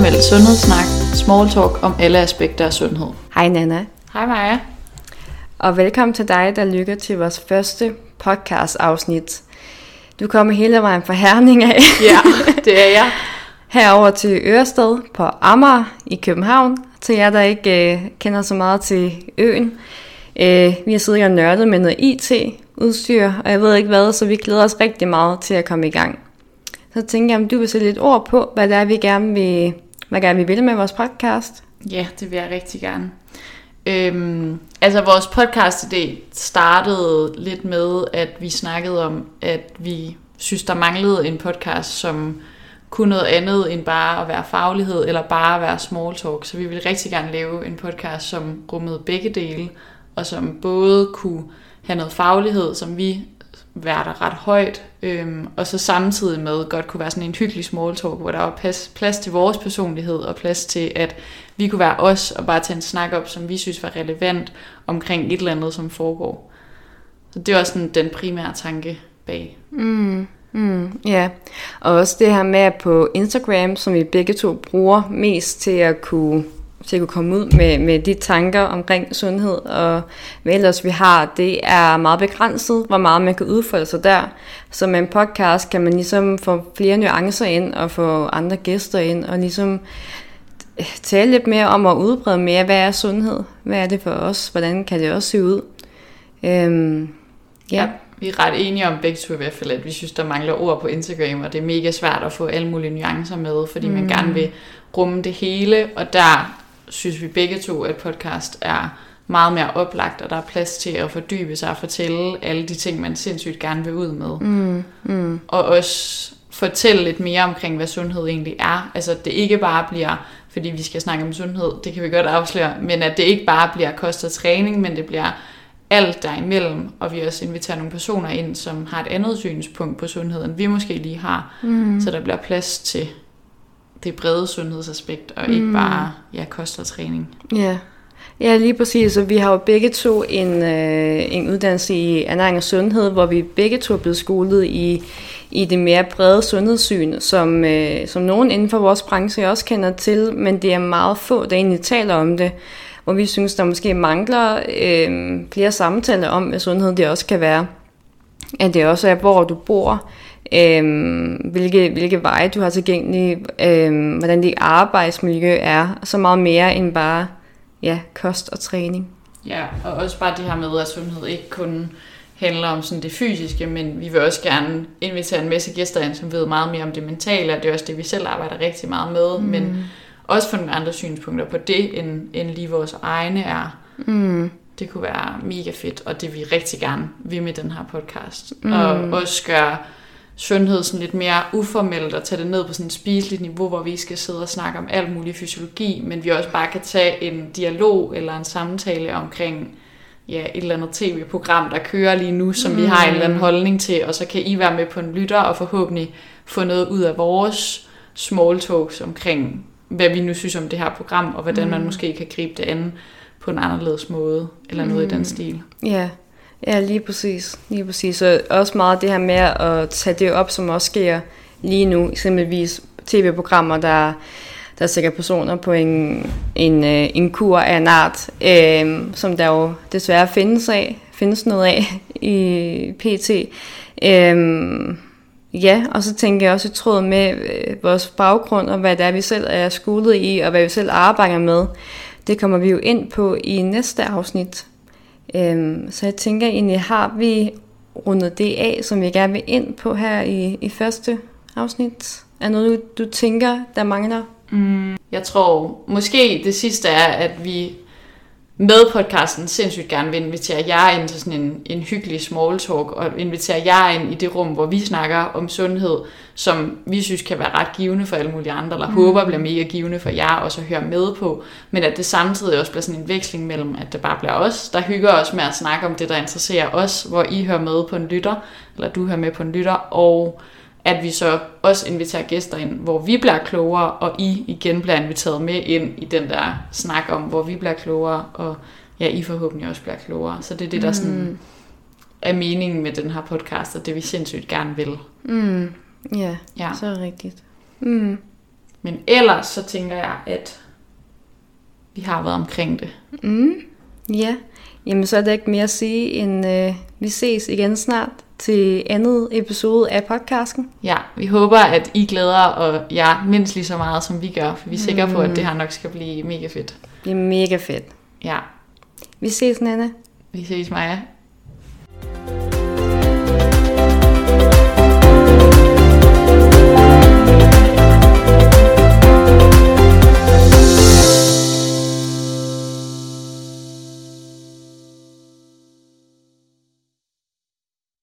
Uformel sundhedssnak, small talk om alle aspekter af sundhed. Hej Nana, Hej Maja. og velkommen til dig, der lytter til vores første podcast afsnit. Du kommer hele vejen fra Herning af, Ja, det er jeg. herover til Ørested på Amager i København. Til jer, der ikke øh, kender så meget til øen. Øh, vi har siddet og nørdet med noget IT-udstyr, og jeg ved ikke hvad, så vi glæder os rigtig meget til at komme i gang. Så tænker jeg, om du vil sætte lidt ord på, hvad det er, vi gerne vil, hvad gerne vi vil med vores podcast. Ja, det vil jeg rigtig gerne. Øhm, altså vores podcast idé startede lidt med, at vi snakkede om, at vi synes, der manglede en podcast, som kunne noget andet end bare at være faglighed, eller bare at være small talk. Så vi ville rigtig gerne lave en podcast, som rummede begge dele, og som både kunne have noget faglighed, som vi værter ret højt, øhm, og så samtidig med godt kunne være sådan en hyggelig small talk, hvor der var plads, plads til vores personlighed, og plads til, at vi kunne være os, og bare tage en snak op, som vi synes var relevant omkring et eller andet, som foregår. Så det var sådan den primære tanke bag. Mm, mm, ja, og også det her med at på Instagram, som vi begge to bruger mest til at kunne, til at kunne komme ud med, med de tanker omkring sundhed, og hvad ellers vi har, det er meget begrænset, hvor meget man kan udfolde sig der. Så med en podcast kan man ligesom få flere nuancer ind, og få andre gæster ind, og ligesom tale lidt mere om at udbrede mere, hvad er sundhed? Hvad er det for os? Hvordan kan det også se ud? Øhm, ja. Ja, vi er ret enige om begge to i hvert fald, at vi synes, der mangler ord på Instagram, og det er mega svært at få alle mulige nuancer med, fordi mm. man gerne vil rumme det hele, og der synes vi begge to, at podcast er meget mere oplagt, og der er plads til at fordybe sig og fortælle alle de ting, man sindssygt gerne vil ud med. Mm, mm, Og også fortælle lidt mere omkring, hvad sundhed egentlig er. Altså, at det ikke bare bliver, fordi vi skal snakke om sundhed, det kan vi godt afsløre, men at det ikke bare bliver kost og træning, men det bliver alt derimellem, og vi også inviterer nogle personer ind, som har et andet synspunkt på sundhed, end vi måske lige har, mm. så der bliver plads til det brede sundhedsaspekt, og ikke bare ja, kost og træning. Ja. ja, lige præcis. Og vi har jo begge to en, øh, en uddannelse i ernæring og sundhed, hvor vi begge to er blevet skolet i, i det mere brede sundhedssyn, som, øh, som nogen inden for vores branche også kender til, men det er meget få, der egentlig taler om det. Hvor vi synes, der måske mangler øh, flere samtaler om, hvad sundhed det også kan være. At det også er, hvor du bor, øh, hvilke, hvilke veje du har tilgængelige, øh, hvordan dit arbejdsmiljø er, så meget mere end bare ja, kost og træning. Ja, og også bare det her med, at sundhed ikke kun handler om sådan det fysiske, men vi vil også gerne invitere en masse gæster ind, som ved meget mere om det mentale, og det er også det, vi selv arbejder rigtig meget med, mm. men også få nogle andre synspunkter på det, end, end lige vores egne er. Mm. Det kunne være mega fedt, og det vi rigtig gerne vil med den her podcast. Mm. Og også gøre sundhed sådan lidt mere uformelt og tage det ned på sådan et spiseligt niveau, hvor vi skal sidde og snakke om alt mulig fysiologi, men vi også bare kan tage en dialog eller en samtale omkring ja, et eller andet tv-program, der kører lige nu, som mm. vi har en eller anden holdning til, og så kan I være med på en lytter og forhåbentlig få noget ud af vores small talks omkring, hvad vi nu synes om det her program, og hvordan mm. man måske kan gribe det an på en anderledes måde, eller noget mm. i den stil. Ja, ja lige præcis. Lige præcis. Og også meget det her med at tage det op, som også sker lige nu, eksempelvis tv-programmer, der der er personer på en, en, øh, en kur af en art, øh, som der jo desværre findes, af, findes noget af i PT. Øh, ja, og så tænker jeg også i tråd med øh, vores baggrund, og hvad det er, vi selv er skolet i, og hvad vi selv arbejder med. Det kommer vi jo ind på i næste afsnit. Øhm, så jeg tænker egentlig, har vi rundet det af, som vi gerne vil ind på her i, i første afsnit? Er noget, du, du tænker, der mangler? Mm. Jeg tror måske det sidste er, at vi med podcasten sindssygt gerne vil invitere jer ind til sådan en, en hyggelig small talk, og invitere jer ind i det rum, hvor vi snakker om sundhed, som vi synes kan være ret givende for alle mulige andre, eller mm. håber bliver mega givende for jer også at høre med på, men at det samtidig også bliver sådan en veksling mellem, at det bare bliver os, der hygger os med at snakke om det, der interesserer os, hvor I hører med på en lytter, eller du hører med på en lytter, og at vi så også inviterer gæster ind, hvor vi bliver klogere, og I igen bliver inviteret med ind i den der snak om, hvor vi bliver klogere, og ja, I forhåbentlig også bliver klogere. Så det er det, der sådan er meningen med den her podcast, og det vi sindssygt gerne vil. Mm. Ja, Ja. så rigtigt. Mm. Men ellers så tænker jeg, at vi har været omkring det. Mm, ja, jamen så er der ikke mere at sige, end øh, vi ses igen snart til andet episode af podcasten. Ja, vi håber, at I glæder og jer mindst lige så meget, som vi gør, for vi er sikre på, at det her nok skal blive mega fedt. Det er mega fedt. Ja, Vi ses, Nana. vi ses, Maja.